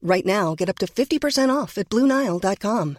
Right now, get up to 50% off at BlueNile.com.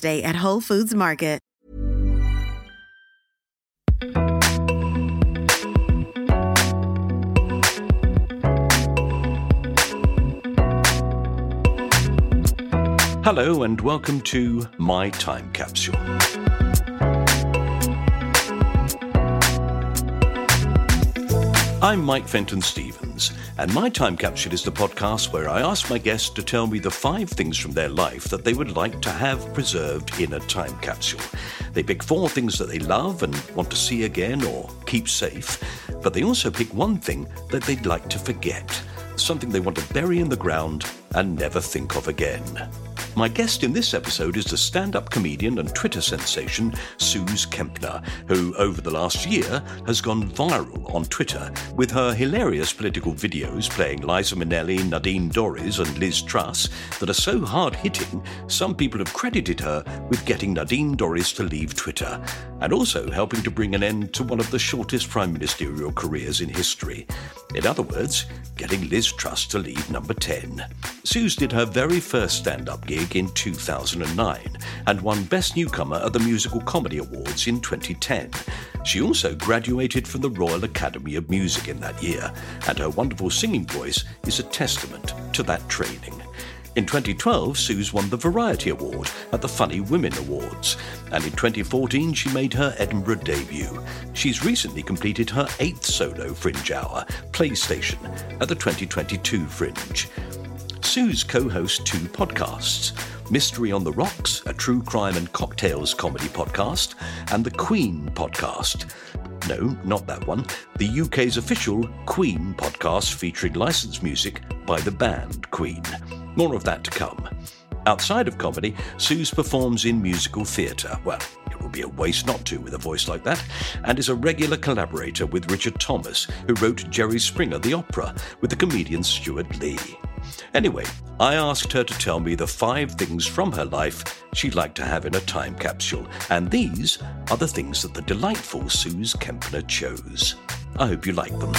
Day at Whole Foods Market. Hello, and welcome to My Time Capsule. I'm Mike Fenton Stevens, and My Time Capsule is the podcast where I ask my guests to tell me the five things from their life that they would like to have preserved in a time capsule. They pick four things that they love and want to see again or keep safe, but they also pick one thing that they'd like to forget, something they want to bury in the ground and never think of again. My guest in this episode is the stand up comedian and Twitter sensation Suze Kempner, who over the last year has gone viral on Twitter with her hilarious political videos playing Liza Minnelli, Nadine Dorries, and Liz Truss that are so hard hitting, some people have credited her with getting Nadine Dorries to leave Twitter, and also helping to bring an end to one of the shortest prime ministerial careers in history. In other words, getting Liz Truss to leave number 10. Suze did her very first stand up gig in 2009 and won Best Newcomer at the Musical Comedy Awards in 2010. She also graduated from the Royal Academy of Music in that year, and her wonderful singing voice is a testament to that training. In 2012, Suze won the Variety Award at the Funny Women Awards, and in 2014 she made her Edinburgh debut. She's recently completed her eighth solo Fringe Hour, PlayStation, at the 2022 Fringe. Suze co hosts two podcasts Mystery on the Rocks, a true crime and cocktails comedy podcast, and the Queen podcast. No, not that one. The UK's official Queen podcast featuring licensed music by the band Queen. More of that to come. Outside of comedy, Suze performs in musical theatre. Well, it would be a waste not to with a voice like that, and is a regular collaborator with Richard Thomas, who wrote Jerry Springer the Opera with the comedian Stewart Lee. Anyway, I asked her to tell me the five things from her life she'd like to have in a time capsule, and these are the things that the delightful Suze Kempner chose. I hope you like them.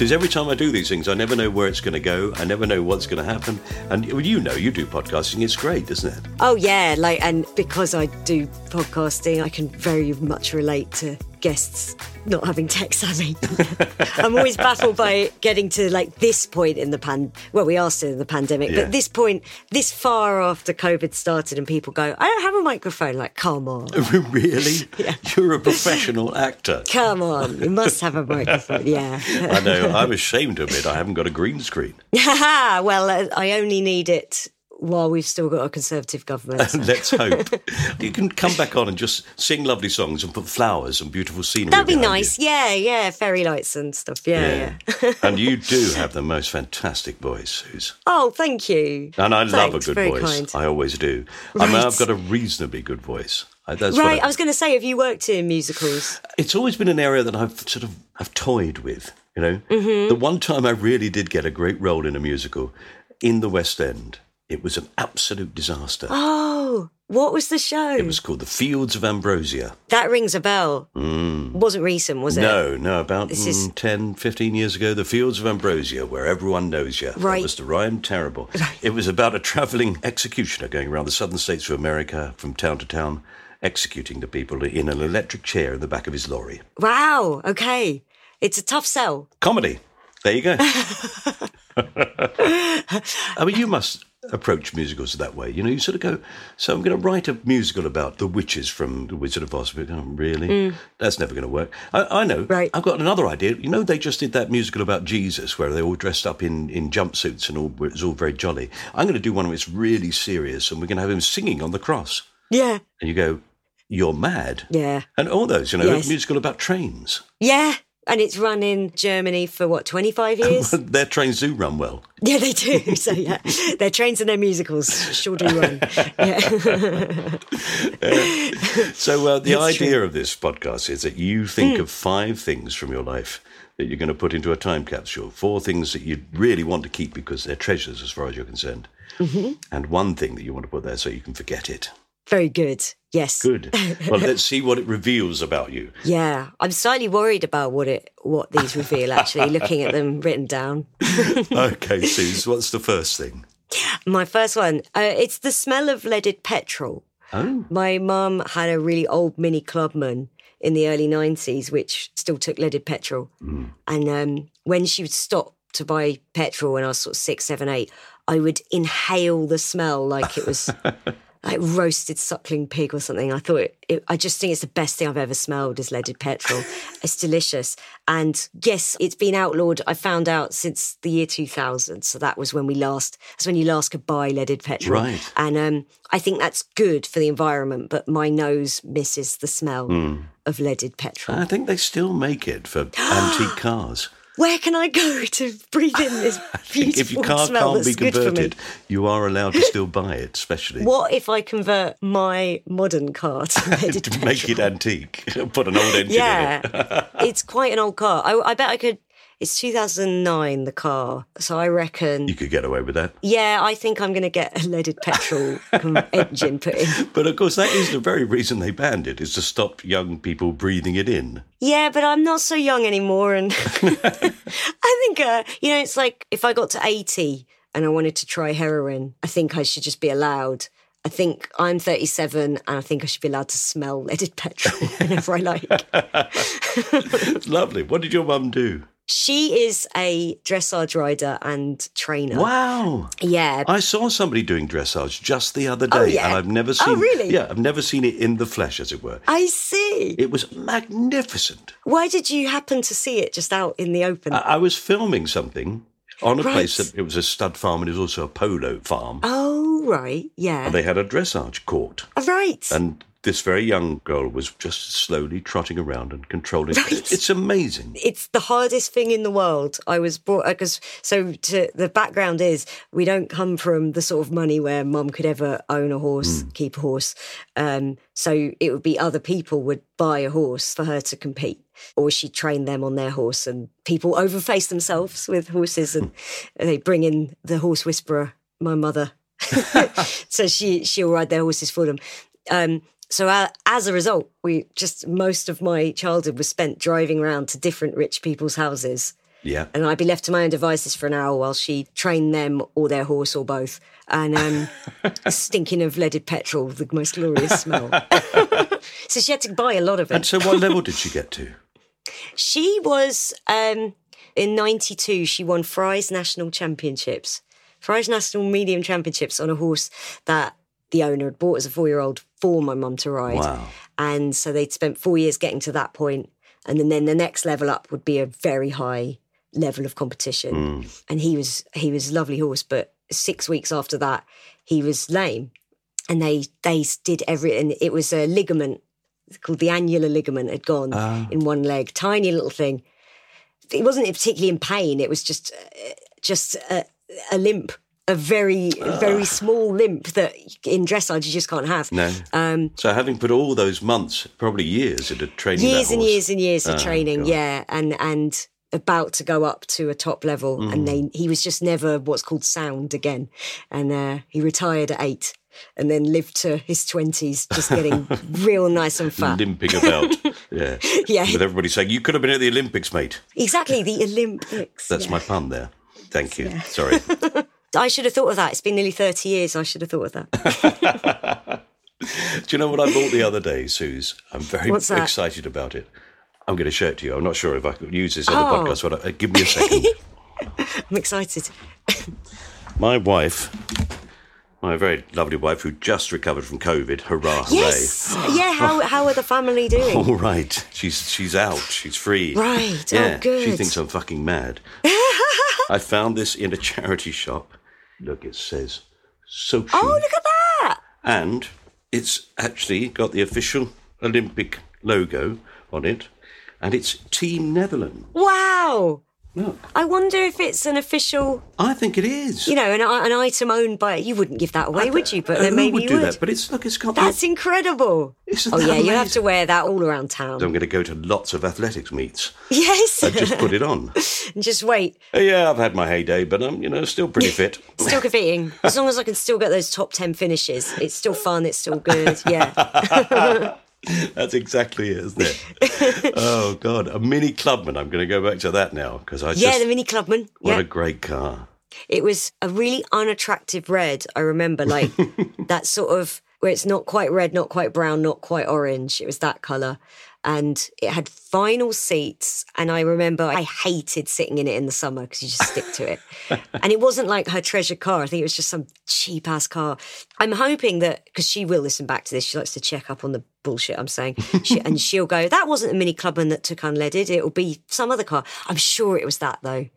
Says every time I do these things, I never know where it's going to go. I never know what's going to happen. And you know, you do podcasting. It's great, isn't it? Oh yeah, like and because I do podcasting, I can very much relate to guests not having tech savvy. I'm always baffled by getting to like this point in the pan. Well, we are still in the pandemic, Yeah. but this point, this far after COVID started, and people go, "I don't have a microphone." Like, come on, really? You're a professional actor. come on, you must have a microphone. Yeah. I know. I'm ashamed to admit I haven't got a green screen. well, uh, I only need it while we've still got a conservative government. Let's hope. You can come back on and just sing lovely songs and put flowers and beautiful scenery. That'd be nice. you. Yeah, yeah, fairy lights and stuff. Yeah, yeah. and you do have the most fantastic voice, Suze. Oh, thank you. And I love a good voice. kind. I always do. I mean, I've got a reasonably good voice. I- That's right, what I was going to say, have you worked in musicals? It's always been an area that I've sort of I've toyed with. You know, mm-hmm. the one time I really did get a great role in a musical in the West End, it was an absolute disaster. Oh, what was the show? It was called The Fields of Ambrosia. that rings a bell. Wasn't recent, was it? No, no, about This is- mm, 10, 15 years ago, The Fields of Ambrosia, where everyone knows you. That Right. was the Ryan Terrible. It was about a travelling executioner going around the southern states of America from town to town, executing the people in an electric chair in the back of his lorry. Wow. Okay. It's a tough sell. Comedy. There you go. I mean, you must approach musicals that way. You know, you sort of go, so I'm going to write a musical about the witches from The Wizard of Oz. Oh, really? That's never going to work. I, I know. Mm. Right. I've got another idea. You know, they just did that musical about Jesus where they all dressed up in, in jumpsuits and all, it was all very jolly. I'm going to do one where it's really serious and we're going to have him singing on the cross. Yeah. And you go, you're mad. Yeah. And all those, you know, Yes. a musical about trains. Yeah. And it's run in Germany for what, 25 years? Their trains do run well. yeah, they do. So, yeah, their trains and their musicals sure do run. Yeah. Uh, so uh, the That's idea of this podcast is that you think hmm. of five things from your life that you're going to put into a time capsule. Four things that you really want to keep because they're treasures as far as you're concerned, mm-hmm. and one thing that you want to put there so you can forget it. Very good. Yes. Good. well, let's see what it reveals about you. Yeah. I'm slightly worried about what it what these reveal actually, looking at them written down. Okay, Suze, what's the first thing? My first one, uh, it's the smell of leaded petrol. Oh, My mum had a really old Mini Clubman in the early 90s, which still took leaded petrol. And um, when she would stop to buy petrol when I was sort of six, seven, eight, I would inhale the smell like it was like roasted suckling pig or something. I thought, it, it, I just think it's the best thing I've ever smelled is leaded petrol. it's delicious. And yes, it's been outlawed, I found out since the year 2000. So that was when we last, that's when you last could buy leaded petrol. Right. And um, I think that's good for the environment, but my nose misses the smell Hmm. of leaded petrol. I think they still make it for antique cars. Where can I go to breathe in this beautiful if your car smell can't that's be good for me? converted, you are allowed to still buy it, especially. What if I convert my modern car to to make it antique. Put an old engine in it. Yeah, it's quite an old car. I, I bet I could. It's 2009, the car. So I reckon. You could get away with that. Yeah, I think I'm going to get a leaded petrol engine put in. But of course, that is the very reason they banned it, is to stop young people breathing it in. Yeah, but I'm not so young anymore. And I think, uh, you know, it's like if I got to 80 and I wanted to try heroin, I think I should just be allowed. I think I'm 37 and I think I should be allowed to smell leaded petrol whenever I like. Lovely. What did your mum do? She is a dressage rider and trainer. Wow. Yeah. I saw somebody doing dressage just the other oh, day, Oh, yeah? and I've never seen. Oh, seen. really? Yeah, I've never seen it in the flesh, as it were. I see. It was magnificent. Why did you happen to see it just out in the open? I, I was filming something on a Right. place that it was a stud farm and it was also a polo farm, oh, right. Yeah. and they had a dressage court. Oh, right. And this very young girl was just slowly trotting around and controlling. Right. It's amazing. it's the hardest thing in the world. I was brought because so to, the background is we don't come from the sort of money where mum could ever own a horse, keep a horse. Um, so it would be other people would buy a horse for her to compete, or she'd train them on their horse, and people overface themselves with horses, and they bring in the horse whisperer, my mother. so she she'll ride their horses for them. Um, so uh, as a result, we just most of my childhood was spent driving around to different rich people's houses, Yeah. and I'd be left to my own devices for an hour while she trained them or their horse or both, and um, stinking of leaded petrol, the most glorious smell. so she had to buy a lot of it. And so, what level did she get to? She was um, in '92. She won Fry's National Championships, Fry's National Medium Championships on a horse that the owner had bought as a four-year-old for my mum to ride. Wow. And so they'd spent four years getting to that point. and then, then the next level up would be a very high level of competition. And he was he was a lovely horse, but six weeks after that, he was lame, and they they did every and it was a ligament called the annular ligament had gone in one leg, tiny little thing. It wasn't particularly in pain. It was just uh, just a, a limp. A very, very small limp that in dressage you just can't have. No. Um, So, having put all those months, probably years, into training years that and horse. years and years of Oh, training God. yeah and and about to go up to a top level, and they he was just never what's called sound again, and uh, he retired at eight. And then lived to his twenties, just getting real nice and fat. Limping about. Yeah. Yeah. With everybody saying, you could have been at the Olympics, mate. Exactly, the Olympics. That's yeah. my pun there. Thank you. Sorry. I should have thought of that. It's been nearly 30 years. I should have thought of that. Do you know what I bought the other day, Suze? I'm very excited about it. I'm going to show it to you. I'm not sure if I could use this on Oh. the podcast, but uh, give me a second. I'm excited. my wife, my very lovely wife who just recovered from COVID, hurrah, hooray. Yes. Yeah, how, how are the family doing? All right. She's she's out. She's free. Right. Oh, Yeah. She thinks I'm fucking mad. I found this in a charity shop. Look, it says Sochi. Oh, look at that. And it's actually got the official Olympic logo on it. And it's Team Netherlands. Wow. I wonder if it's an official, I think it is. you know, an, an item owned by. You wouldn't give that away, would you? But Uh, then maybe would you do would. that? But it's look, it's got That's incredible. Isn't oh yeah, you have to wear that all around town. I'm going to go to lots of athletics meets. yes. and just put it on. and just wait. Uh, yeah, I've had my heyday, but I'm, you know, still pretty fit. Still competing. As long as I can still get those top 10 finishes, it's still fun, it's still good. Yeah. That's exactly it, isn't it? oh God, a mini clubman. I'm going to go back to that now because I Yeah, just the Mini Clubman. what Yeah. a great car. It was a really unattractive red, I remember, like that sort of where it's not quite red, not quite brown, not quite orange. It was that colour. And it had vinyl seats. And I remember I hated sitting in it in the summer because you just stick to it. and it wasn't like her treasure car. I think it was just some cheap ass car. I'm hoping that, because she will listen back to this, she likes to check up on the bullshit I'm saying. She, and she'll go, that wasn't a Mini Clubman that took unleaded. It'll be some other car. I'm sure it was that though.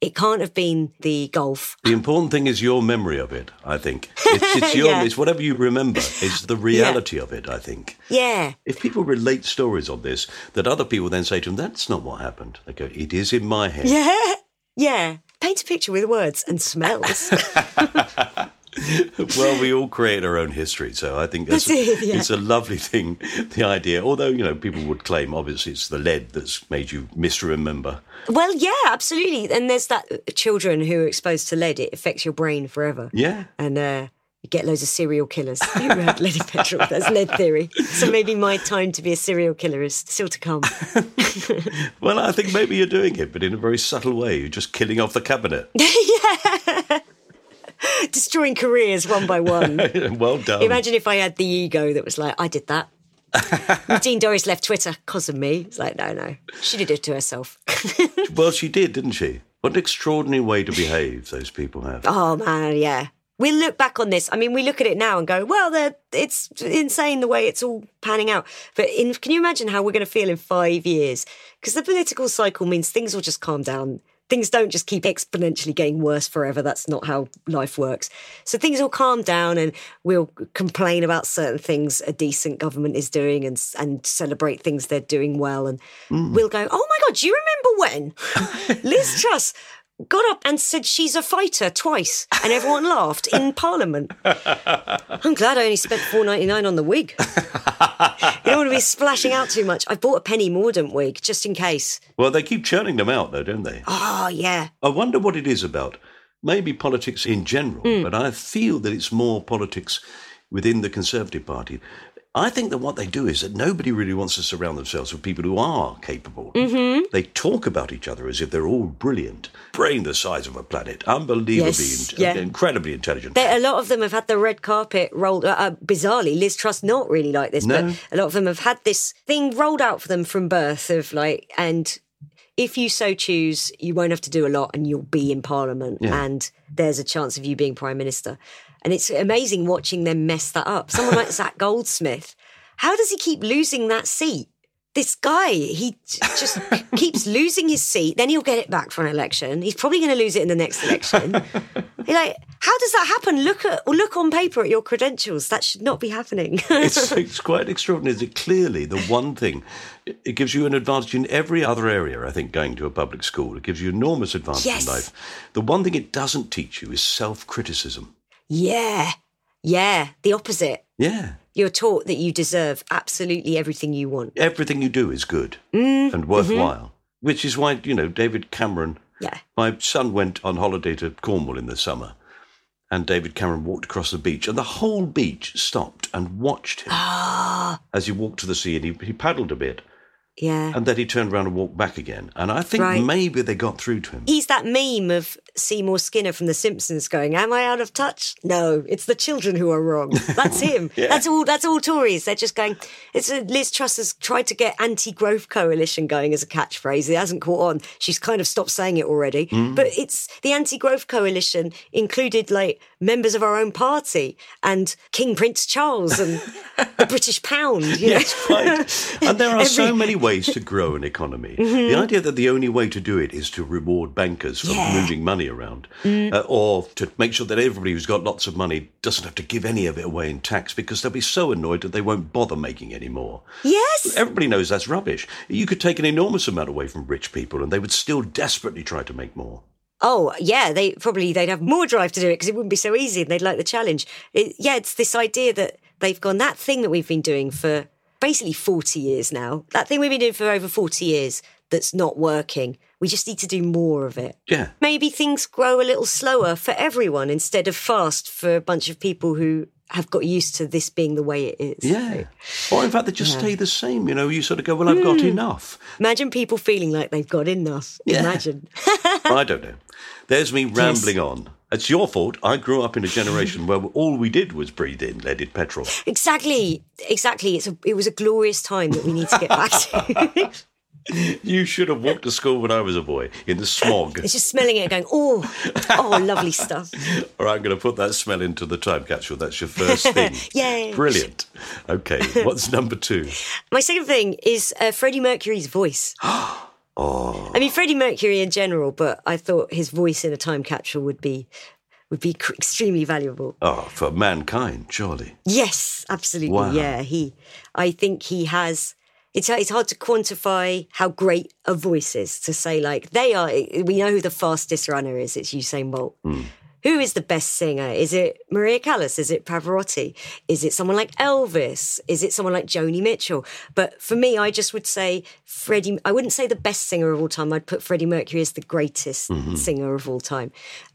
It can't have been the Golf. The important thing is your memory of it. I think it's, it's your, Yeah. it's whatever you remember. It's the reality of it. I think. Yeah. If people relate stories on this, that other people then say to them, "That's not what happened," they go, "It is in my head." Yeah. Yeah. Paint a picture with words and smells. well, we all create our own history, so I think that's, That's it, yeah. it's a lovely thing. The idea, although you know, people would claim obviously it's the lead that's made you misremember. well, yeah, absolutely. And there's that uh, children who are exposed to lead, it affects your brain forever. Yeah. And uh, you get loads of serial killers who had lead in petrol. That's lead theory. So maybe my time to be a serial killer is still to come. Well, I think maybe you're doing it, but in a very subtle way. You're just killing off the cabinet. Destroying careers one by one. well done. Imagine if I had the ego that was like, I did that. Dean Dorries left Twitter because of me. It's like, no, no. She did it to herself. Well, she did, didn't she? What an extraordinary way to behave those people have. Oh man, yeah. We look back on this. I mean, we look at it now and go, "Well, it's insane the way it's all panning out." But in, can you imagine how we're going to feel in five years? Because the political cycle means things will just calm down. Things don't just keep exponentially getting worse forever. That's not how life works. So things will calm down, and we'll complain about certain things a decent government is doing, and and celebrate things they're doing well. And mm. we'll go, "Oh my god, do you remember when Liz Truss?" Got up and said she's a fighter twice, and everyone laughed in Parliament. I'm glad I only spent four ninety nine on the wig. you don't want to be splashing out too much. I bought a Penny Mordaunt wig just in case. Well, they keep churning them out, though, don't they? Oh yeah, I wonder what it is about. Maybe politics in general, Hmm. but I feel that it's more politics within the Conservative Party. I think that what they do is that nobody really wants to surround themselves with people who are capable. Mm-hmm. They talk about each other as if they're all brilliant, brain the size of a planet, unbelievably, Yes, in- yeah. incredibly intelligent. They, a lot of them have had the red carpet rolled. Uh, uh, bizarrely, Liz Truss not really like this, No. but a lot of them have had this thing rolled out for them from birth of like, and if you so choose, you won't have to do a lot, and you'll be in Parliament, Yeah. and there's a chance of you being Prime Minister. And it's amazing watching them mess that up. Someone like Zac Goldsmith, how does he keep losing that seat? This guy, he just keeps losing his seat. Then he'll get it back for an election. He's probably going to lose it in the next election. You're like, how does that happen? Look at or look on paper at your credentials. That should not be happening. it's, it's quite extraordinary. Is it clearly the one thing? It gives you an advantage in every other area. I think going to a public school it gives you enormous advantage Yes. in life. The one thing it doesn't teach you is self-criticism. Yeah, yeah. The opposite. Yeah, You're taught that you deserve absolutely everything you want. everything you do is good Mm, and worthwhile. Which is why, you know, David Cameron. Yeah. My son went on holiday to Cornwall in the summer, and David Cameron walked across the beach, and the whole beach stopped and watched him Ah, as he walked to the sea, and he, he paddled a bit, yeah. and then he turned around and walked back again. And I think Right. maybe they got through to him. He's that meme of Seymour Skinner from The Simpsons going, "Am I out of touch?" No, it's the children who are wrong. That's him. That's all. That's all Tories. They're just going. It's a, Liz Truss has tried to get anti-growth coalition going as a catchphrase. It hasn't caught on. She's kind of stopped saying it already. But it's the anti-growth coalition included like members of our own party and King Prince Charles and the British pound. Yes, right. And there are so Every- Mm-hmm. many ways to grow an economy. The idea that the only way to do it is to reward bankers for Yeah. Mm. moving money around, uh, or to make sure that everybody who's got lots of money doesn't have to give any of it away in tax because they'll be so annoyed that they won't bother making any more. Yes. Everybody knows that's rubbish. You could take an enormous amount away from rich people and they would still desperately try to make more. Oh yeah, they probably they'd have more drive to do it because it wouldn't be so easy and they'd like the challenge. It, yeah, it's this idea that they've gone that thing that we've been doing for basically forty years now. That thing we've been doing for over forty years that's not working. We just need to do more of it. Yeah. Maybe things grow a little slower for everyone instead of fast for a bunch of people who have got used to this being the way it is. Yeah. Or in fact, they just stay the same. You know, you sort of go, well, I've Hmm. got enough. Imagine people feeling like they've got enough. Imagine. I don't know. There's me rambling on. It's your fault. I grew up in a generation where all we did was breathe in leaded petrol. exactly. Exactly. It's a, it was a glorious time that we need to get back to. You should have walked to school when I was a boy in the smog. It's just smelling it and going, oh, oh, lovely stuff. All right, I'm going to put that smell into the time capsule. That's your first thing. Yay. Brilliant. Okay, what's number two? My second thing is uh, Freddie Mercury's voice. Oh, I mean, Freddie Mercury in general, but I thought his voice in a time capsule would be would be extremely valuable. oh, for mankind, surely. Yes, absolutely. Wow. Yeah, he. I think he has. It's it's hard to quantify how great a voice is to say like they are. We know who the fastest runner is. It's Usain Bolt. Hmm. Who is the best singer? Is it Maria Callas? Is it Pavarotti? Is it someone like Elvis? Is it someone like Joni Mitchell? But for me, I just would say Freddie. I wouldn't say the best singer of all time. I'd put Freddie Mercury as the greatest mm-hmm. singer of all time.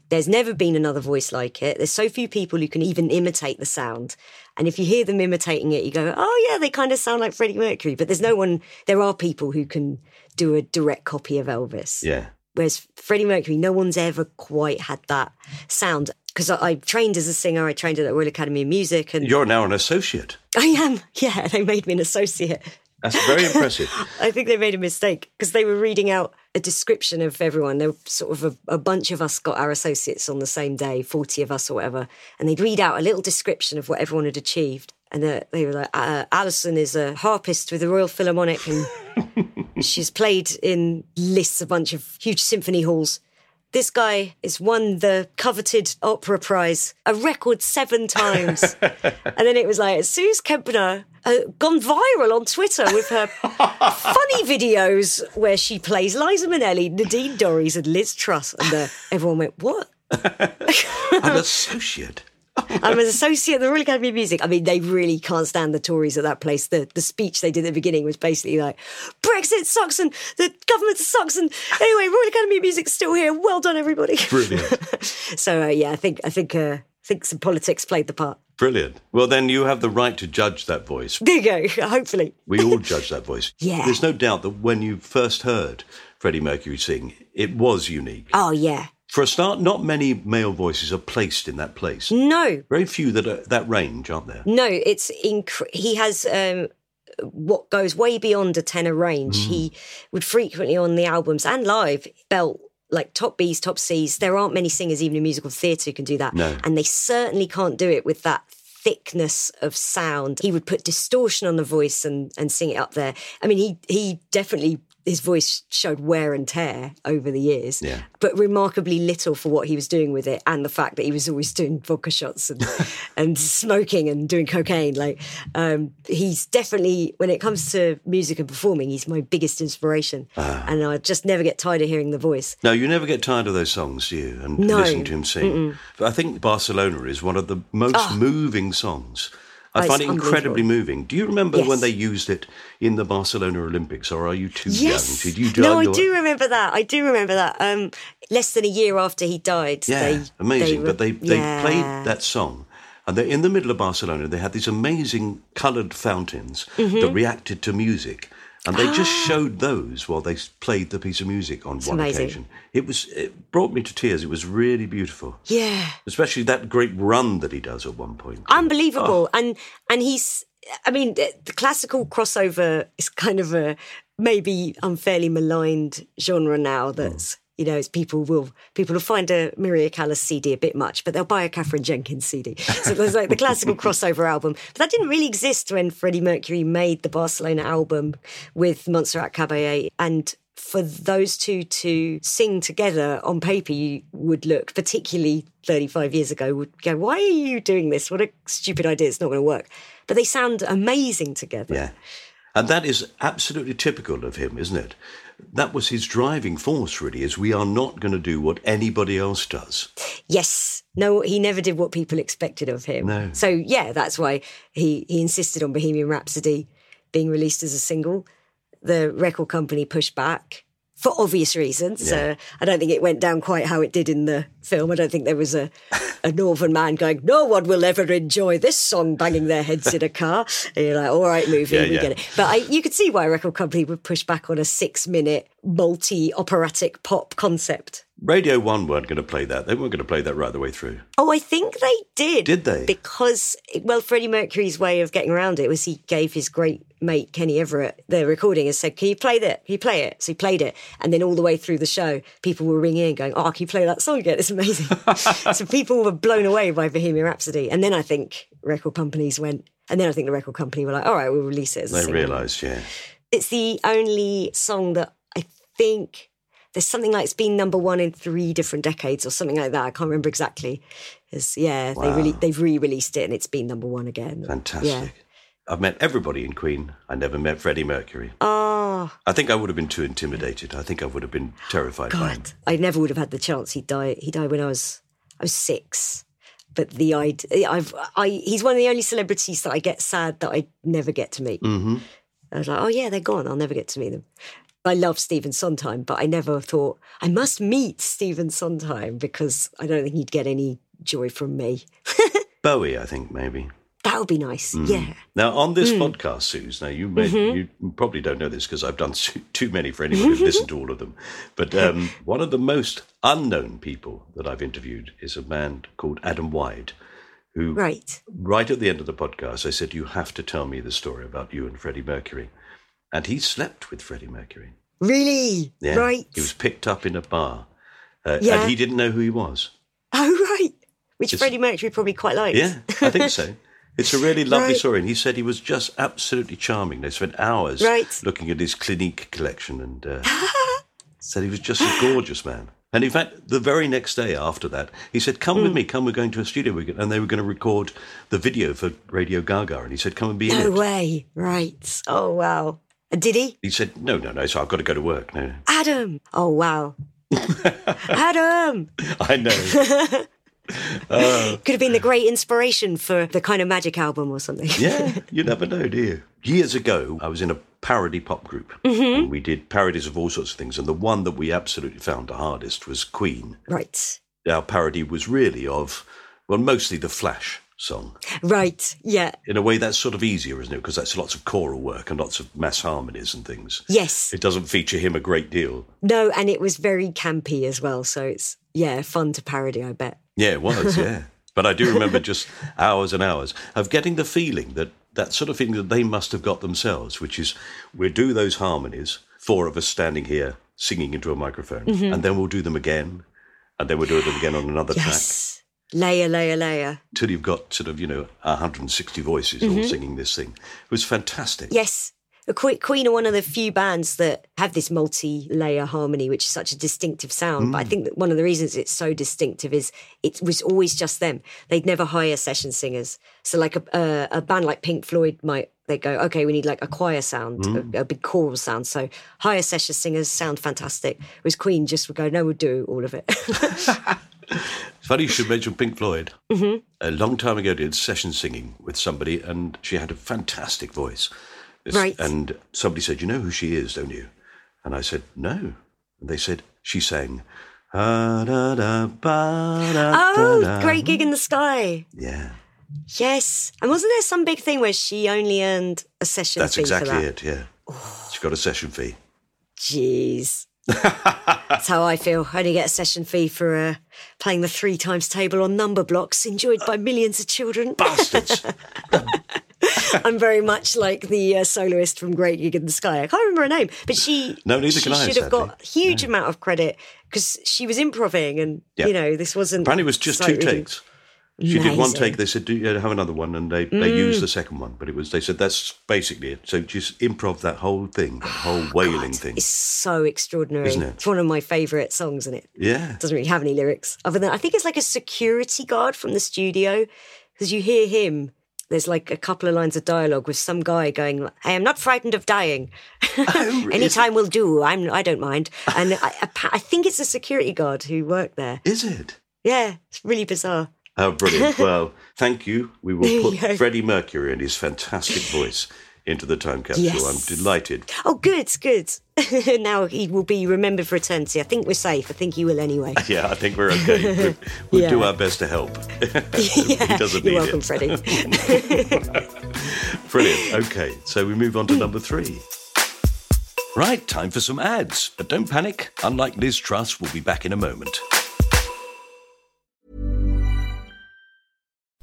There's never been another voice like it. There's so few people who can even imitate the sound. And if you hear them imitating it, you go, oh, yeah, they kind of sound like Freddie Mercury. But there's no one, there are people who can do a direct copy of Elvis. Yeah. Whereas Freddie Mercury, no one's ever quite had that sound. Because I, I trained as a singer, I trained at the Royal Academy of Music, and You're now an associate. I am, yeah, they made me an associate. That's very impressive. I think they made a mistake because they were reading out a description of everyone. There were sort of a, a bunch of us got our associates on the same day, 40 of us or whatever. And they'd read out a little description of what everyone had achieved. And uh, they were like, uh, Alison is a harpist with the Royal Philharmonic and she's played in lists, a bunch of huge symphony halls. This guy has won the coveted opera prize a record seven times. and then it was like, Suze Kempner uh, gone viral on Twitter with her funny videos where she plays Liza Minnelli, Nadine Dorries, and Liz Truss. And uh, everyone went, What? an associate. I'm an associate of the Royal Academy of Music. I mean, they really can't stand the Tories at that place. The the speech they did at the beginning was basically like, Brexit sucks and the government sucks. And anyway, Royal Academy of Music's still here. Well done, everybody. Brilliant. so uh, yeah, I think I think uh, I think some politics played the part. Brilliant. Well, then you have the right to judge that voice. There you go. Hopefully. We all judge that voice. Yeah. There's no doubt that when you first heard Freddie Mercury sing, it was unique. Oh yeah. For a start, not many male voices are placed in that place. No, Very few that are that range, aren't there? No, it's inc- he has um, what goes way beyond a tenor range. He would frequently on the albums and live belt like top Bs, top Cs. There aren't many singers even in musical theatre who can do that, No. and they certainly can't do it with that thickness of sound. He would put distortion on the voice and and sing it up there. I mean, he he definitely. His voice showed wear and tear over the years, Yeah. but remarkably little for what he was doing with it, and the fact that he was always doing vodka shots and and smoking and doing cocaine. Like um, he's definitely, when it comes to music and performing, he's my biggest inspiration, Ah. and I just never get tired of hearing the voice. No, you never get tired of those songs, do you? And No. listening to him sing. But I think Barcelona is one of the most Ah. moving songs I It's find it incredibly moving. Do you remember Yes. when they used it in the Barcelona Olympics, or are you too Yes. young? Did you no, I do remember that. I do remember that. Um, less than a year after he died. Yeah, they, amazing. were- but they, they yeah. played that song. And they're in the middle of Barcelona. They had these amazing coloured fountains Mm-hmm. that reacted to music. And they just showed those while they played the piece of music on one Ah. amazing. occasion. It was it brought me to tears. It was really beautiful. Yeah. Especially that great run that he does at one point. unbelievable Oh. and and he's i mean the, the classical crossover is kind of a maybe unfairly maligned genre now that's you know it's people will people will find a Maria Callas CD a bit much but they'll buy a Katherine Jenkins CD so there's like the classical crossover album but that didn't really exist when Freddie Mercury made the Barcelona album with Montserrat Caballé and for those two to sing together on paper, you would look, particularly 35 years ago, would go, Why are you doing this? What a stupid idea. It's not going to work. But they sound amazing together. Yeah. And that is absolutely typical of him, isn't it? That was his driving force, really, is we are not going to do what anybody else does. Yes. No, he never did what people expected of him. No. So, yeah, that's why he, he insisted on Bohemian Rhapsody being released as a single. The record company pushed back for obvious reasons. Yeah. Uh, I don't think it went down quite how it did in the film. I don't think there was a, a northern man going, no one will ever enjoy this song banging their heads in a car. And you're like, all right, movie, Yeah, we yeah. get it. But I, you could see why a record company would push back on a six minute multi operatic pop concept. Radio 1 weren't going to play that. They weren't going to play that right the way through. Oh, I think they did. Did they? Because, well, Freddie Mercury's way of getting around it was he gave his great mate Kenny Everett the recording and said, "Can you play that? Can you play it?" So he played it, and then all the way through the show, people were ringing in, going, "Oh, can you play that song again? It's amazing." so people were blown away by Bohemian Rhapsody, and then I think record companies went, and then I think the record company were like, "All right, we'll release it." They realised, yeah. it's the only song that I think there's something like it's been number one in three different decades or something like that. I can't remember exactly. It's, yeah, they really they've re-released it and it's been number one again. Fantastic. Yeah. I've met everybody in Queen. I never met Freddie Mercury. Oh I think I would have been too intimidated. I think I would have been terrified by him. God, I never would have had the chance. He died. He died when I was I was six. But the idea, I've, I, he's one of the only celebrities that I get sad that I never get to meet. hmm I was like, oh yeah, they're gone. I'll never get to meet them. I love Stephen Sondheim, but I never thought I must meet Stephen Sondheim because I don't think he'd get any joy from me. Bowie, I think, maybe. That would be nice. Mm. Yeah. Now, on this Hmm. podcast, Suze, now you may, Mm-hmm. you probably don't know this because I've done too, too many for anyone who's listened to all of them. But um, one of the most unknown people that I've interviewed is a man called Adam Wide, who, Right. right at the end of the podcast, I said, You have to tell me the story about you and Freddie Mercury. And he slept with Freddie Mercury. Really? Yeah. Right. He was picked up in a bar. Uh, Yeah. And he didn't know who he was. Oh, right. Which It's- Freddie Mercury probably quite likes. Yeah, I think so. It's a really lovely Right. story, and he said he was just absolutely charming. They spent hours Right. looking at his Clinique collection, and uh, said he was just a gorgeous man. And in fact, the very next day after that, he said, "Come Hmm. with me. Come, we're going to a studio." And they were going to record the video for Radio Ga Ga, and he said, "Come and be in no it." way. Right. Oh, wow. And did he? He said, "No, no, no. So I've got to go to work." No, Adam. Oh, wow. Adam. I know. Could have been the great inspiration for the kind of magic album or something. Yeah, you never know, do you? Years ago, I was in a parody pop group. Mm-hmm. And we did parodies of all sorts of things. And the one that we absolutely found the hardest was Queen. Right. Our parody was really of, well, mostly the Flash song. Right. Yeah. In a way, that's sort of easier, isn't it? Because that's lots of choral work and lots of mass harmonies and things. Yes. It doesn't feature him a great deal. No, and it was very campy as well. So it's, yeah, fun to parody, I bet. Yeah, it was, yeah. But I do remember just hours and hours of getting the feeling that that sort of feeling that they must have got themselves, which is we'll do those harmonies, four of us standing here singing into a microphone, mm-hmm. and then we'll do them again, and then we'll do them again on another track Yes. Layer, layer, layer. till you've got sort of, you know, 160 voices all mm-hmm. singing this thing. It was fantastic. Yes. Queen are one of the few bands that have this multi-layer harmony, which is such a distinctive sound. But I mm. think that one of the reasons it's so distinctive is it was always just them. They'd never hire session singers. So, like a, a, a band like Pink Floyd might they go, okay, we need like a choir sound, a, a big choral sound. So higher session singers sound fantastic. Whereas Queen just would go, no, we'll do all of it. It's funny you should mention Pink Floyd. Mm-hmm. A long time ago, did session singing with somebody, and she had a fantastic voice. Right. And somebody said, "You know who she is, don't you?" And I said, "No." And they said she sang. "Ah, da, da, ba, da, oh, da." great gig in the sky. Yeah, Yes. And wasn't there some big thing where she only earned a session that's fee exactly for that? it. Yeah, she got a session fee. Jeez. That's how I feel. I only get a session fee for uh, playing the three times table on Numberblocks, enjoyed by millions of children. Bastards. I'm very much like the uh, soloist from Great Gig in the Sky. I can't remember her name, but she No, neither she can I, should have got huge amount of credit because she was improving, and Yeah. you know this wasn't. Apparently, it was just two takes. She did one Mm. take. They said, "Do you have another one?" And they, they used the second one. But it was they said that's basically it. So just improv that whole thing, that whole wailing thing. It's so extraordinary. Isn't it? It's one of my favourite songs, and it Yeah, it doesn't really have any lyrics other than I think it's like a security guard from the studio because you hear him. There's like a couple of lines of dialogue with some guy going, "I am not frightened of dying. Oh, Anytime will do. I'm. I don't mind." And I, I, I think it's a security guard who worked there. is it? Yeah, it's really bizarre. Oh, brilliant. well, thank you. We will put. Freddie Mercury and his fantastic voice into the time capsule. Yes. I'm delighted. Oh, good, good. now he will be remembered for eternity. I think we're safe. I think he will anyway. Yeah, I think we're okay. We'll, we'll do our best to help. yeah, he doesn't you're need welcome, it. Freddie. Brilliant. Okay, so we move on to number three. Right, time for some ads. But don't panic. Unlike Liz Truss, we'll be back in a moment.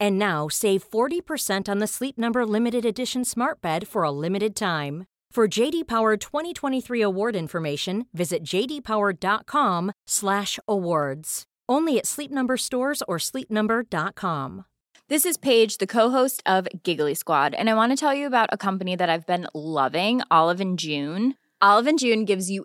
And now save 40% on the Sleep Number limited edition Smart Bed for a limited time. For JD Power 2023 award information, visit jdpower.com/awards. Only at Sleep Number stores or sleepnumber.com. This is Paige, the co-host of Giggly Squad, and I want to tell you about a company that I've been loving, Olive and June. Olive and June gives you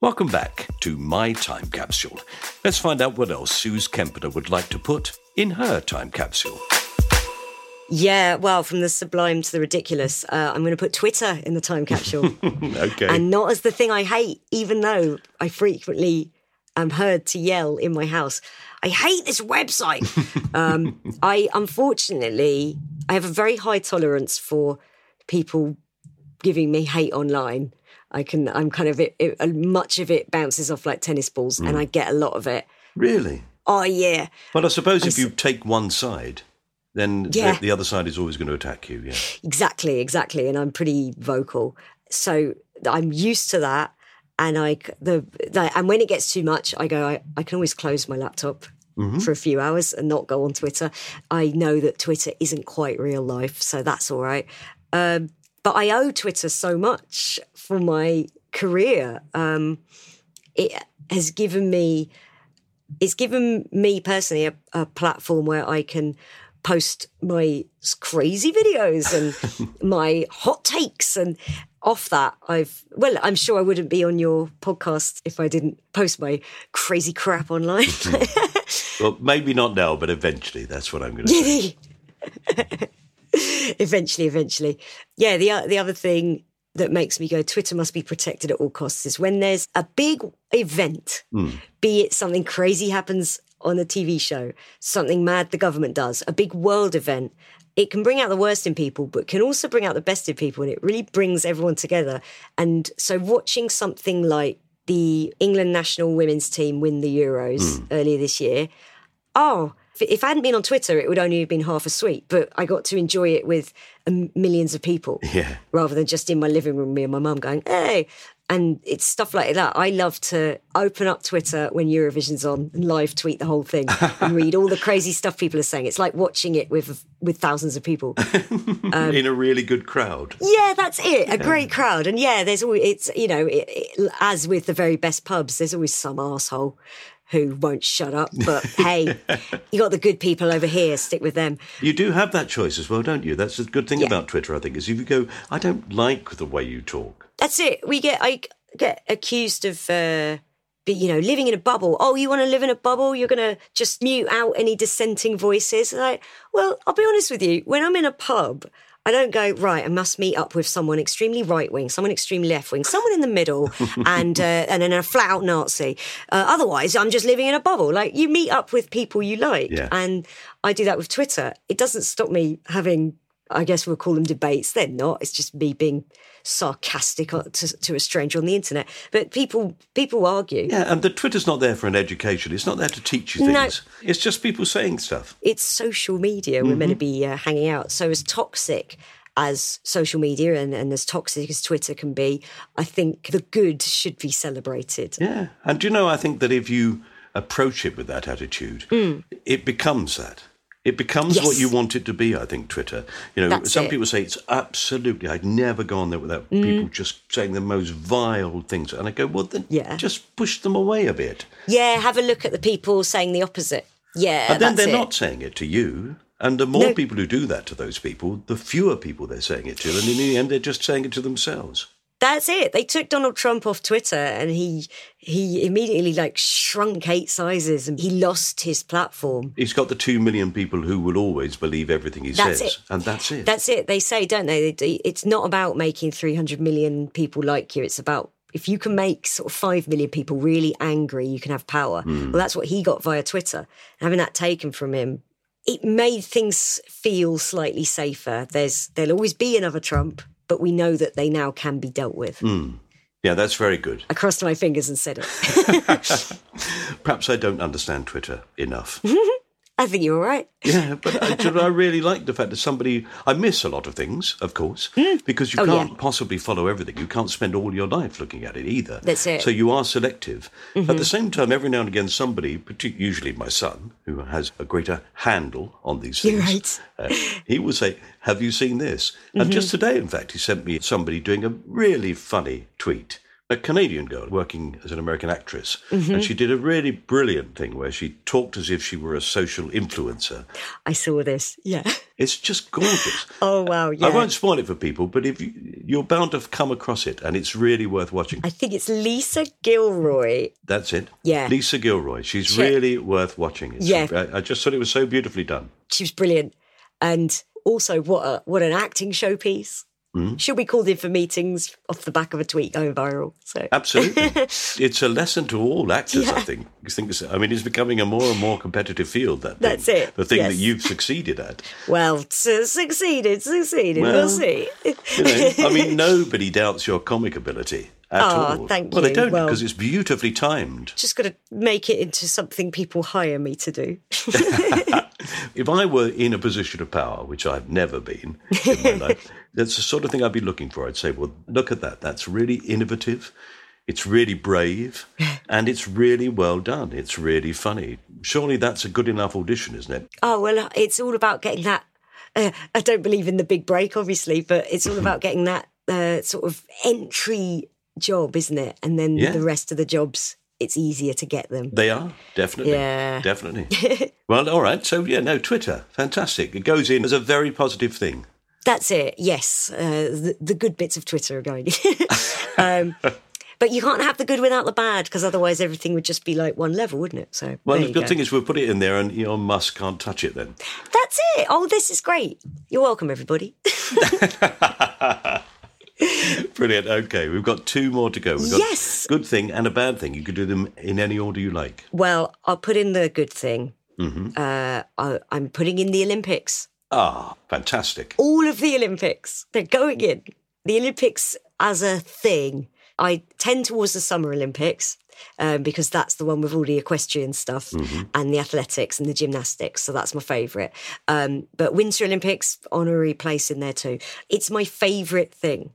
Welcome back to My Time Capsule. Let's find out what else Suze Kempner would like to put in her time capsule. Yeah, well, from the sublime to the ridiculous, uh, I'm going to put Twitter in the time capsule. Okay. and not as the thing I hate, even though I frequently am heard to yell in my house, I hate this website. um, I unfortunately, I have a very high tolerance for people giving me hate online. I can, I'm kind of, it, it, uh, much of it bounces off like tennis balls, and hmm. I get a lot of it. really? Oh yeah, Well, I suppose if s- you take one side, then Yeah. the, the other side is always going to attack you. Yeah. Exactly, exactly. And I'm pretty vocal. So I'm used to that. And I, the, the and when it gets too much, I go, I, I can always close my laptop mm-hmm. for a few hours and not go on Twitter. I know that Twitter isn't quite real life, so that's all right. Um, but I owe Twitter so much for my career. Um, it has given me it's given me personally a, a platform where I can post my crazy videos and my hot takes and off that i've well i'm sure i wouldn't be on your podcast if i didn't post my crazy crap online Well, maybe not now, but eventually. That's what I'm going to say. eventually eventually. Yeah the uh, the other thing that makes me go twitter must be protected at all costs is when there's a big event hmm. be it something crazy happens on a tv show something mad the government does a big world event it can bring out the worst in people but can also bring out the best in people and it really brings everyone together. And so watching something like the england national women's team win the euros hmm. earlier this year oh, if- I hadn't been on Twitter, it would only have been half a sweet. But I got to enjoy it with um, millions of people Yeah. rather than just in my living room, me and my mum going, hey. And it's stuff like that. I love to open up Twitter when Eurovision's on and live tweet the whole thing and read all the crazy stuff people are saying. It's like watching it with with thousands of people. Um, In a really good crowd. Yeah, that's it. A great crowd, and yeah, there's always it's you know it, it, as with the very best pubs, there's always some asshole who won't shut up. But hey, you got the good people over here. Stick with them. You do have that choice as well, don't you? That's the good thing Yeah. about Twitter, I think, is if you go, I don't like the way you talk. That's it. We get I get accused of. Uh, be, you know, living in a bubble. Oh, you want to live in a bubble? You're going to just mute out any dissenting voices. Like, well, I'll be honest with you. When I'm in a pub, I don't go right. I must meet up with someone extremely right wing, someone extremely left wing, someone in the middle, and uh, and then a flat out Nazi. Uh, otherwise, I'm just living in a bubble. Like you meet up with people you like, Yeah. and I do that with Twitter. It doesn't stop me having. I guess we'll call them debates. They're not. It's just me being sarcastic to, to a stranger on the internet. But people people argue. Yeah, and the Twitter's not there for an education. It's not there to teach you No. things. It's just people saying stuff. It's social media. We're meant to be uh, hanging out. So as toxic as social media and, and as toxic as Twitter can be, I think the good should be celebrated. Yeah. And do you know, I think that if you approach it with that attitude, it becomes that. It becomes what Mm. You want it to be, I think, Twitter. You know, That's some it. Mm. people say it's absolutely, I'd never go on there without people just saying the most vile things. And I go, well, then Yeah. just push them away a bit. Yeah, have a look at the people saying the opposite. Yeah, and then they're it. not saying it to you. And the more No. people who do that to those people, the fewer people they're saying it to. And in the end, they're just saying it to themselves. That's it. They took Donald Trump off Twitter and he he immediately like shrunk eight sizes and he lost his platform. He's got the two million people who will always believe everything he That's says. it. And that's it. That's it. They say, don't they? It's not about making 300 million people like you. It's about if you can make sort of 5 million people really angry, you can have power. Hmm. Well, that's what he got via Twitter. Having that taken from him, it made things feel slightly safer. There's There'll always be another Trump, but we know that they now can be dealt with. Hmm. yeah, that's very good. I crossed my fingers and said it. Perhaps I don't understand Twitter enough. I think you're all right. yeah, but I, you know, I really like the fact that somebody. I miss a lot of things, of course, because you Oh, can't possibly follow everything. You can't spend all your life looking at it either. That's it. Mm-hmm. So you are selective. At the same time, every now and again, somebody, usually my son, who has a greater handle on these things, right. Mm-hmm. uh, he will say, Have you seen this? And just today, in fact, he sent me somebody doing a really funny tweet. A Canadian girl working as an American actress. Mm-hmm. And she did a really brilliant thing where she talked as if she were a social influencer. I saw this. Yeah. It's just gorgeous. Oh, wow. Yeah. I won't spoil it for people, but if you, you're bound to come across it, and it's really worth watching. I think it's Lisa Gilroy. That's it. Yeah. Lisa Gilroy. She's She- really worth watching. It's, Yeah. I, I just thought it was so beautifully done. She was brilliant. And also, what a, what an acting showpiece. Hmm? She'll be called in for meetings off the back of a tweet going viral. So Absolutely. it's a lesson to all actors, I think. I think I mean, it's becoming a more and more competitive field, that thing. That's it, The thing yes. that you've succeeded at. Well, su- succeeded, succeeded. Well, we'll see. You know, I mean, nobody doubts your comic ability at Oh, all. thank well, they don't Well- because it's beautifully timed. Just got to make it into something people hire me to do. If I were in a position of power, which I've never been in my life, that's the sort of thing I'd be looking for. I'd say, well, look at that. That's really innovative. It's really brave and it's really well done. It's really funny. Surely that's a good enough audition, isn't it? oh, well, it's all about getting that. Uh, I don't believe in the big break, obviously, but it's all about getting that uh, sort of entry job, isn't it? And then Yeah. the rest of the jobs it's easier to get them. They are definitely, Yeah. definitely. well, all right. So yeah, no, Twitter, fantastic. It goes in as a very positive thing. That's it. Yes, uh, the, the good bits of Twitter are going. um, but you can't have the good without the bad because otherwise everything would just be like one level, wouldn't it? So Well, the good go. thing is we'll put it in there, and Elon Musk can't touch it. Then that's it. Oh, this is great. You're welcome, everybody. brilliant. Okay, we've got two more to go. We've got Yes. good thing and a bad thing. You could do them in any order you like. well, I'll put in the good thing. Mm-hmm. Uh, I, I'm putting in the Olympics. Ah, fantastic. all of the Olympics. They're going in. The Olympics as a thing. I tend towards the Summer Olympics um, because that's the one with all the equestrian stuff and the athletics and the gymnastics. So that's my favourite. Um, but Winter Olympics, honorary place in there too. It's my favourite thing.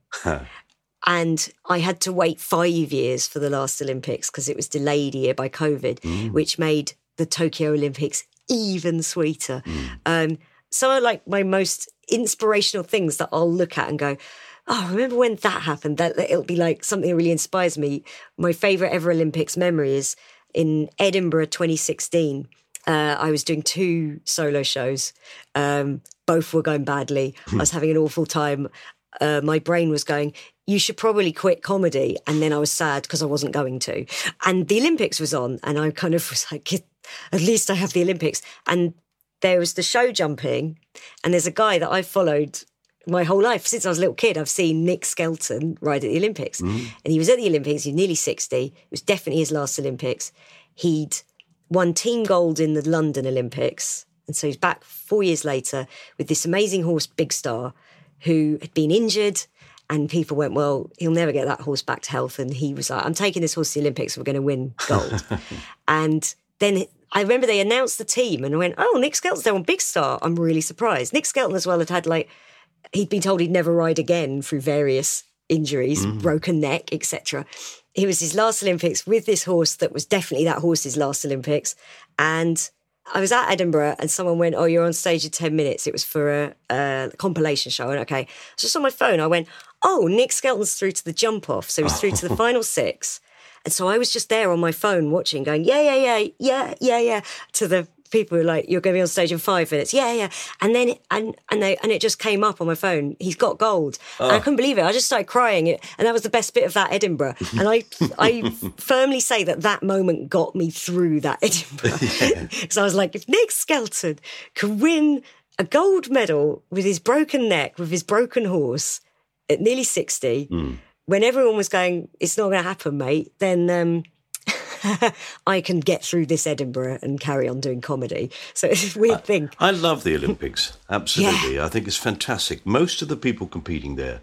And I had to wait five years for the last Olympics because it was delayed a year by COVID, which made the Tokyo Olympics even sweeter. Um, some of like my most inspirational things that I'll look at and go, Oh, remember when that happened? That that it'll be like something that really inspires me. My favorite ever Olympics memory is in Edinburgh 2016. Uh, I was doing two solo shows. Um, both were going badly. I was having an awful time. Uh, my brain was going, you should probably quit comedy. And then I was sad because I wasn't going to. And the Olympics was on. And I kind of was like, at least I have the Olympics. And there was the show jumping. And there's a guy that I've followed my whole life since I was a little kid. I've seen Nick Skelton ride at the Olympics. Mm. And he was at the Olympics. He's nearly 60. It was definitely his last Olympics. He'd won team gold in the London Olympics. And so he's back four years later with this amazing horse, Big Star, who had been injured. And people went, well, he'll never get that horse back to health. And he was like, I'm taking this horse to the Olympics. We're going to win gold. and then I remember they announced the team and I went, oh, Nick Skelton's there on Big Star. I'm really surprised. Nick Skelton as well had had like, he'd been told he'd never ride again through various injuries, mm. broken neck, etc. It was his last Olympics with this horse that was definitely that horse's last Olympics. And I was at Edinburgh and someone went, Oh, you're on stage in 10 minutes. It was for a, a compilation show. And okay. So just on my phone, I went, Oh, Nick Skelton's through to the jump off. So he's through to the final six. And so I was just there on my phone watching, going, Yeah, yeah, yeah, yeah, yeah, yeah, to the people who are like, You're going to be on stage in five minutes. Yeah, yeah. And then, and, and they, and it just came up on my phone. He's got gold. And I couldn't believe it. I just started crying. And that was the best bit of that Edinburgh. And I, I firmly say that that moment got me through that Edinburgh. Because I was like, if Nick Skelton can win a gold medal with his broken neck, with his broken horse at nearly 60, when everyone was going, it's not going to happen, mate, then um, I can get through this Edinburgh and carry on doing comedy. So it's a weird thing. I love the Olympics. Absolutely. I think it's fantastic. Most of the people competing there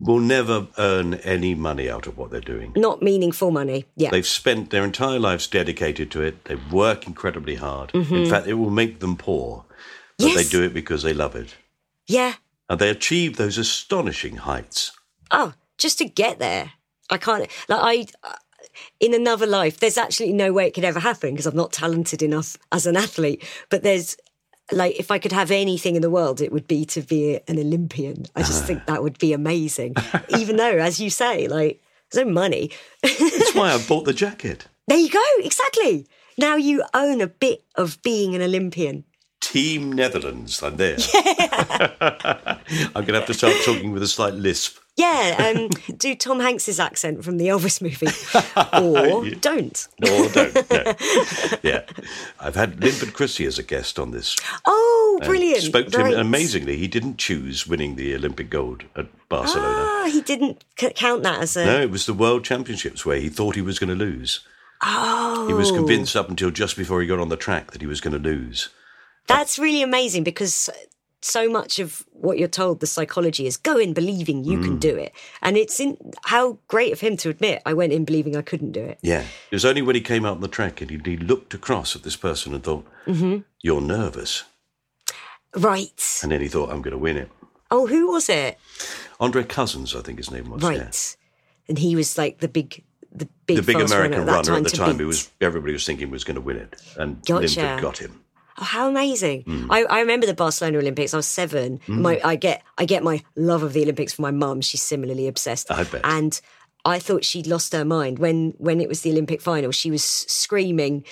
will never earn any money out of what they're doing. Not meaningful money. Yeah. They've spent their entire lives dedicated to it. They work incredibly hard. In fact, it will make them poor, but Mm-hmm. Yes. they do it because they love it. yeah. And they achieve those astonishing heights. oh, just to get there. I can't, like, I, in another life, there's actually no way it could ever happen because I'm not talented enough as an athlete. But there's, like, if I could have anything in the world, it would be to be an Olympian. I just think that would be amazing. Even though, as you say, like, there's no money. That's why I bought the jacket. there you go, exactly. Now you own a bit of being an Olympian. Team Netherlands. I'm there. I'm going to have to start talking with a slight lisp. Yeah, um, do Tom Hanks's accent from the Elvis movie, or don't. No, don't. No. Yeah. I've had Linford Christie as a guest on this. Oh, and brilliant! Spoke to him, Right. and amazingly, he didn't choose winning the Olympic gold at Barcelona. Ah, he didn't c- count that as a. No, it was the World Championships where he thought he was going to lose. Oh, He was convinced up until just before he got on the track that he was going to lose. That's really amazing because so much of what you're told, the psychology is go in believing you Mm. can do it, and it's in how great of him to admit I went in believing I couldn't do it. Yeah. It was only when he came out on the track and he, he looked across at this person and thought, Mm-hmm. You're nervous. Right. And then he thought, I'm going to win it. Oh, who was it? Andre Cason, I think his name was. Right. yeah. And he was like the big, the big, The big American runner at runner time. at the time who was everybody was thinking was going to win it. And Gotcha. Linford got him. Oh, how amazing! Hmm. I, I remember the Barcelona Olympics. I was seven. My I get I get my love of the Olympics from my mum. She's similarly obsessed. I bet. And I thought she'd lost her mind when when it was the Olympic final. She was screaming.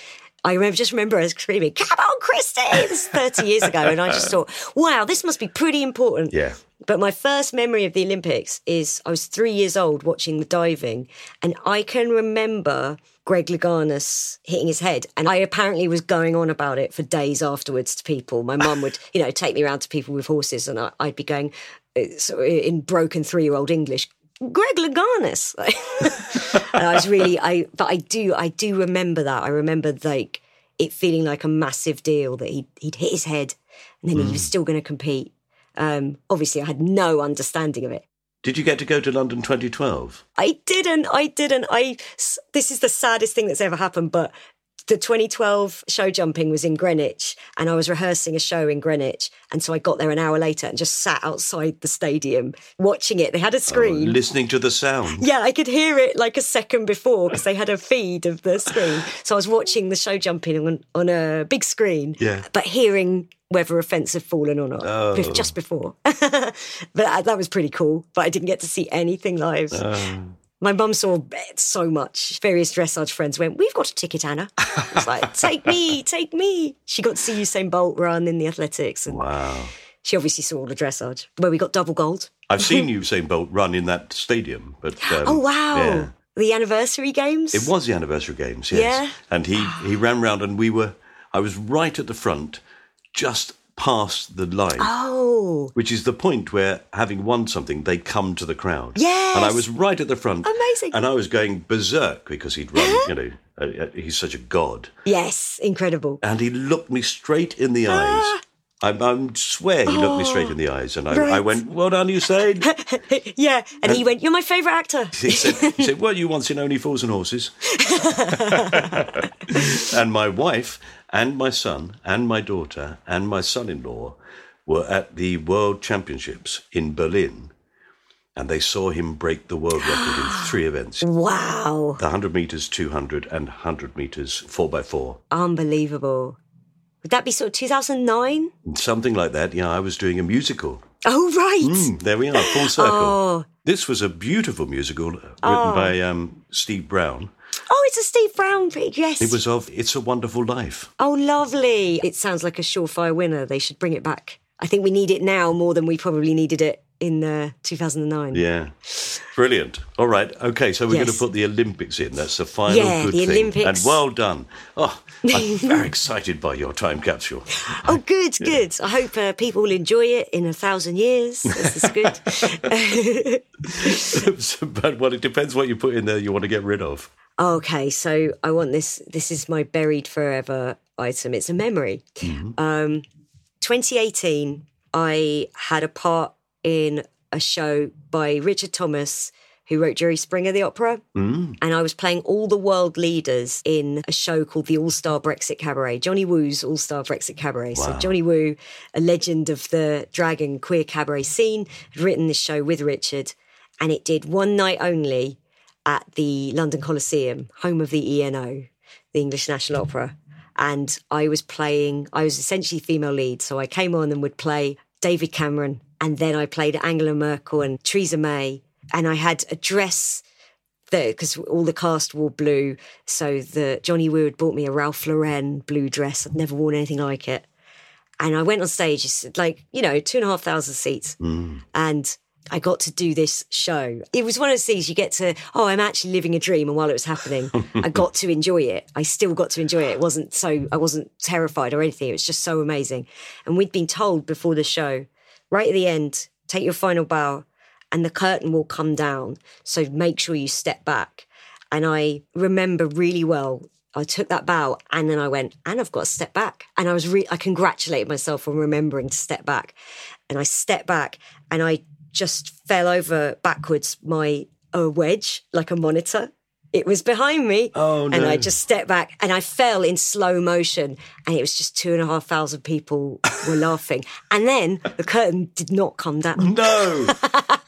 I remember, just remember her screaming, "Come on, Christie!" This thirty years ago, and I just thought, "Wow, this must be pretty important." Yeah. But my first memory of the Olympics is I was three years old watching the diving, and I can remember Greg Louganis hitting his head. And I apparently was going on about it for days afterwards to people. My mum would, you know, take me around to people with horses, and I, would be going uh, so in broken three year old English. Greg Louganis. and I was really, I, but I do, I do remember that. I remember like it feeling like a massive deal that he'd, he'd hit his head and then mm. he was still going to compete. Um, obviously, I had no understanding of it. Did you get to go to London 2012? I didn't. I didn't. I. This is the saddest thing that's ever happened. But the 2012 show jumping was in Greenwich and I was rehearsing a show in Greenwich. And so I got there an hour later and just sat outside the stadium watching it. They had a oh, screen. Oh, listening to the sound. Yeah, I could hear it like a second before because they had a feed of the screen. So I was watching the show jumping on, on a big screen, yeah. but hearing whether a fence had fallen or not oh. just before. but that was pretty cool. But I didn't get to see anything live. Oh. My mum saw so much. Various dressage friends went, We've got a ticket, Anna. I was like, Take me, take me. She got to see Usain Bolt run in the athletics. And wow. She obviously saw all the dressage where we got double gold. I've seen Usain Bolt run in that stadium. but um, Oh, wow. Yeah. The anniversary games? It was the anniversary games, yes. Yeah. And he, he ran round and we were, I was right at the front, just past the line. Oh. Which is the point where, having won something, they come to the crowd. Yes. And I was right at the front. Amazing. And I was going berserk because he'd run, you know, uh, uh, he's such a god. Yes, incredible. And he looked me straight in the eyes. I, I swear he looked me straight in the oh, eyes, and I, right. I went, "Well done, Usain." yeah, and, and, he went, "You're my favourite actor." he said, he said, "Well, you once in only fools and horses." and my wife, and my son, and my daughter, and my son-in-law were at the World Championships in Berlin, and they saw him break the world record in three events. Wow! The 100 meters, 200, and 100 meters, four by four. Unbelievable. Would that be sort of 2009? Something like that. Yeah, I was doing a musical. Oh, right. Mm, there we are, full circle. Oh. This was a beautiful musical written oh. by um, Steve Brown. Oh, it's a Steve Brown, yes. It was of It's a Wonderful Life. Oh, lovely. It sounds like a surefire winner. They should bring it back. I think we need it now more than we probably needed it in uh, 2009. Yeah. Brilliant. All right. Okay. So we're Yes. going to put the Olympics in. That's the final Yeah, good the thing. Olympics. And well done. Oh, I'm very excited by your time capsule. Oh, good, good. I hope uh, people will enjoy it in a thousand years. This is good. but well, it depends what you put in there you want to get rid of. okay, so I want this. This is my buried forever item. It's a memory. Um, 2018, I had a part in a show by Richard Thomas, who wrote Jerry Springer, the opera. Mm. And I was playing all the world leaders in a show called the All Star Brexit Cabaret, Jonny Woo's All Star Brexit Cabaret. So, Jonny Woo, a legend of the drag and queer cabaret scene, had written this show with Richard. And it did one night only at the London Coliseum, home of the ENO, the English National Opera. And I was playing, I was essentially female lead. So I came on and would play David Cameron. And then I played Angela Merkel and Theresa May. And I had a dress that, because all the cast wore blue. So the Jonny Woo had bought me a Ralph Lauren blue dress. I'd never worn anything like it. And I went on stage, like, you know, two and a half thousand seats. Mm. And I got to do this show. It was one of those things you get to, oh, I'm actually living a dream. And while it was happening, I got to enjoy it. I still got to enjoy it. It wasn't so, I wasn't terrified or anything. It was just so amazing. And we'd been told before the show, right at the end, take your final bow and the curtain will come down. So make sure you step back. And I remember really well, I took that bow and then I went, and I've got to step back. And I was re- I congratulated myself on remembering to step back. And I stepped back and I just fell over backwards my a wedge like a monitor. It was behind me. Oh, And. I just stepped back and I fell in slow motion. And it was just two and a half thousand people were laughing. And then the curtain did not come down. No.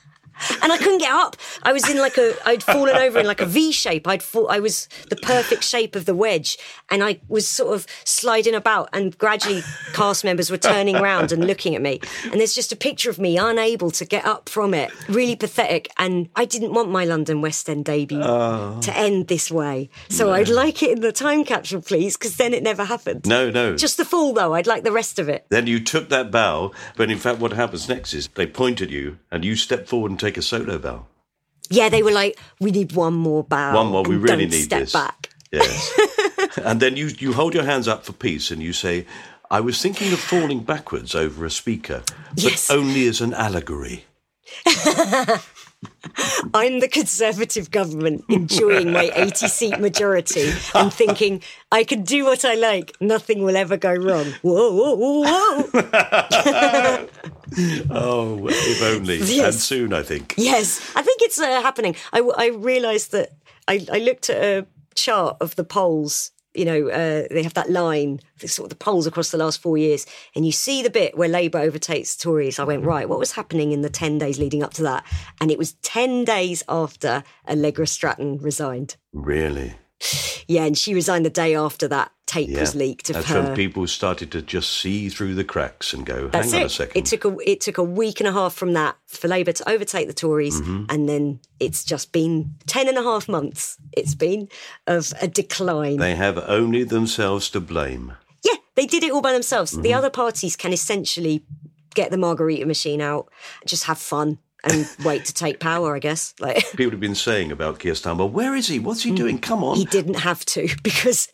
and I couldn't get up. I was in like a, I'd fallen over in like a V shape. I'd fall, I was the perfect shape of the wedge, and I was sort of sliding about. And gradually, cast members were turning around and looking at me. And there's just a picture of me unable to get up from it, really pathetic. And I didn't want my London West End debut oh. to end this way, so I'd like it in the time capsule, please, because then it never happened. No, no. Just the fall, though. I'd like the rest of it. Then you took that bow, but in fact, what happens next is they point at you and you step forward and take a solo bow. Yeah, they were like, we need one more bow. One more, we really need step this. back. Yes. and then you, you hold your hands up for peace and you say, I was thinking of falling backwards over a speaker, but Yes. only as an allegory. I'm the Conservative government enjoying my 80 seat majority and thinking I can do what I like. Nothing will ever go wrong. Whoa, whoa, whoa, whoa. Oh, if only. Yes. And soon, I think. yes, I think it's uh, happening. I, I realised that I, I looked at a chart of the polls. You know, uh, they have that line, sort of the polls across the last four years, and you see the bit where Labour overtakes Tories. I went, right, what was happening in the 10 days leading up to that? And it was 10 days after Allegra Stratton resigned. Really? Yeah, and she resigned the day after that tape was leaked of That's her. when people started to just see through the cracks and go, That's hang on it. a second. It took a it took a week and a half from that for Labour to overtake the Tories, Mm-hmm. and then it's just been 10 and a half months. It's been of a decline. They have only themselves to blame. yeah, they did it all by themselves. Mm-hmm. The other parties can essentially get the margarita machine out, just have fun. And wait to take power, I guess. Like People have been saying about Keir Starmer, where is he? What's he doing? Come on. Mm. he didn't have to because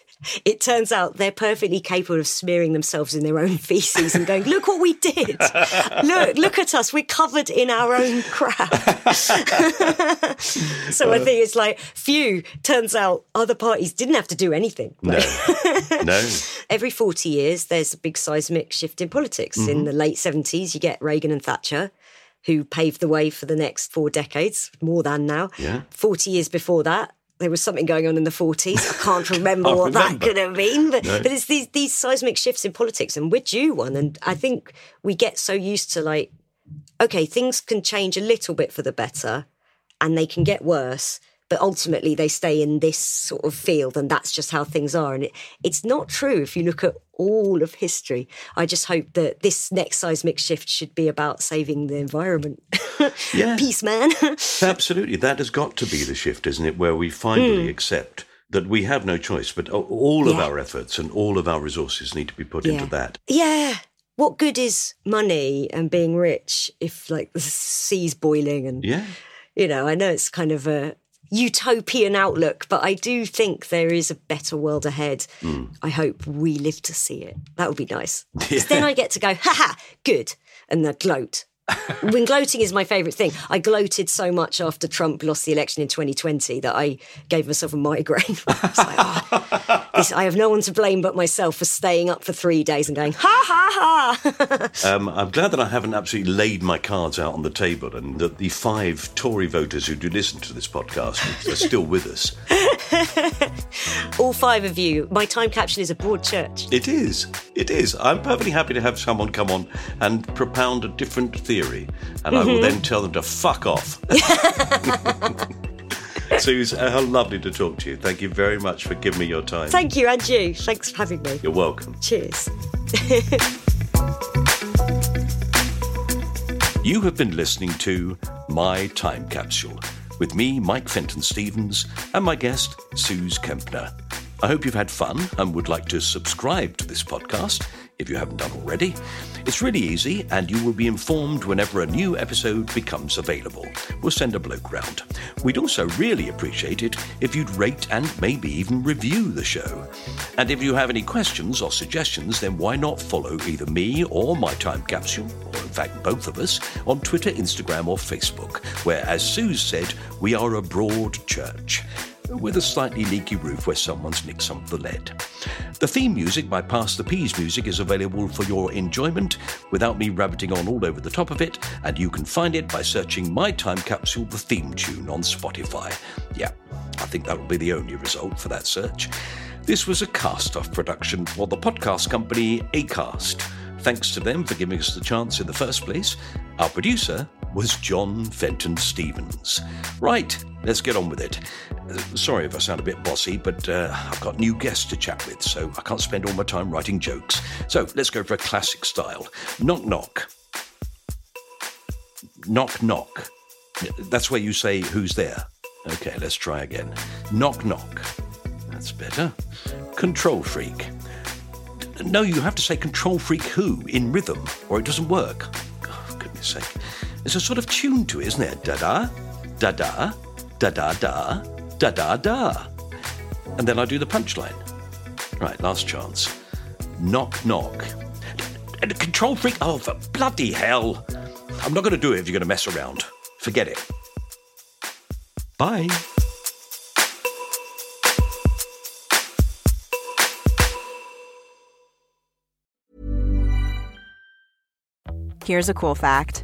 it turns out they're perfectly capable of smearing themselves in their own feces and going, "Look what we did! Look, look at us! We're covered in our own crap." so I think it's like, phew. Turns out other parties didn't have to do anything. No. no. Every forty years, there's a big seismic shift in politics. In the late seventies, you get Reagan and Thatcher. Who paved the way for the next four decades, more than now. Yeah. 40 years before that, there was something going on in the 40s. I can't remember Can't what remember. that could have been. But, but it's these, these seismic shifts in politics, and we're due one. And I think we get so used to, like, okay, things can change a little bit for the better and they can get worse. But ultimately, they stay in this sort of field, and that's just how things are. And it, it's not true if you look at all of history. I just hope that this next seismic shift should be about saving the environment. Yeah. Peace, man. Absolutely. That has got to be the shift, isn't it? Where we finally hmm. accept that we have no choice, but all of Yeah. our efforts and all of our resources need to be put into that. Yeah. What good is money and being rich if like the sea's boiling and Yeah. you know, I know it's kind of a utopian outlook, but I do think there is a better world ahead. Hmm. I hope we live to see it. That would be nice. 'Cause Then I get to go, haha, good, and then gloat. when gloating is my favourite thing. I gloated so much after Trump lost the election in 2020 that I gave myself a migraine. I was like, "Oh, this, I have no one to blame but myself for staying up for three days and going, ha ha ha. Um, I'm glad that I haven't absolutely laid my cards out on the table and that the five Tory voters who do listen to this podcast are still with us. All five of you, my time capsule is a broad church. It is. It is. I'm perfectly happy to have someone come on and propound a different theory, and I will mm-hmm. then tell them to fuck off. Suze, uh, how lovely to talk to you. Thank you very much for giving me your time. Thank you, and you. Thanks for having me. You're welcome. Cheers. You have been listening to My Time Capsule with me, Mike Fenton Stevens, and my guest, Suze Kempner. I hope you've had fun and would like to subscribe to this podcast if you haven't done already. It's really easy, and you will be informed whenever a new episode becomes available. We'll send a bloke round. We'd also really appreciate it if you'd rate and maybe even review the show. And if you have any questions or suggestions, then why not follow either me or my time capsule, or in fact both of us, on Twitter, Instagram, or Facebook, where, as Suze said, we are a broad church with a slightly leaky roof where someone's nicked some of the lead. The theme music by Pass the Peas Music is available for your enjoyment without me rabbiting on all over the top of it, and you can find it by searching My Time Capsule the theme tune on Spotify. Yeah, I think that will be the only result for that search. This was a cast off production for the podcast company Acast. Thanks to them for giving us the chance in the first place. Our producer was John Fenton Stevens. Right, let's get on with it. Uh, sorry if I sound a bit bossy, but uh, I've got new guests to chat with, so I can't spend all my time writing jokes. So let's go for a classic style. Knock knock. Knock knock. That's where you say who's there. Okay, let's try again. Knock knock. That's better. Control freak. No, you have to say control freak who in rhythm, or it doesn't work. Oh, goodness sake. There's a sort of tune to it, isn't there? Da da, da da, da da da, da da da. And then I do the punchline. Right, last chance. Knock knock. And control freak. Oh, for bloody hell. I'm not going to do it if you're going to mess around. Forget it. Bye. Here's a cool fact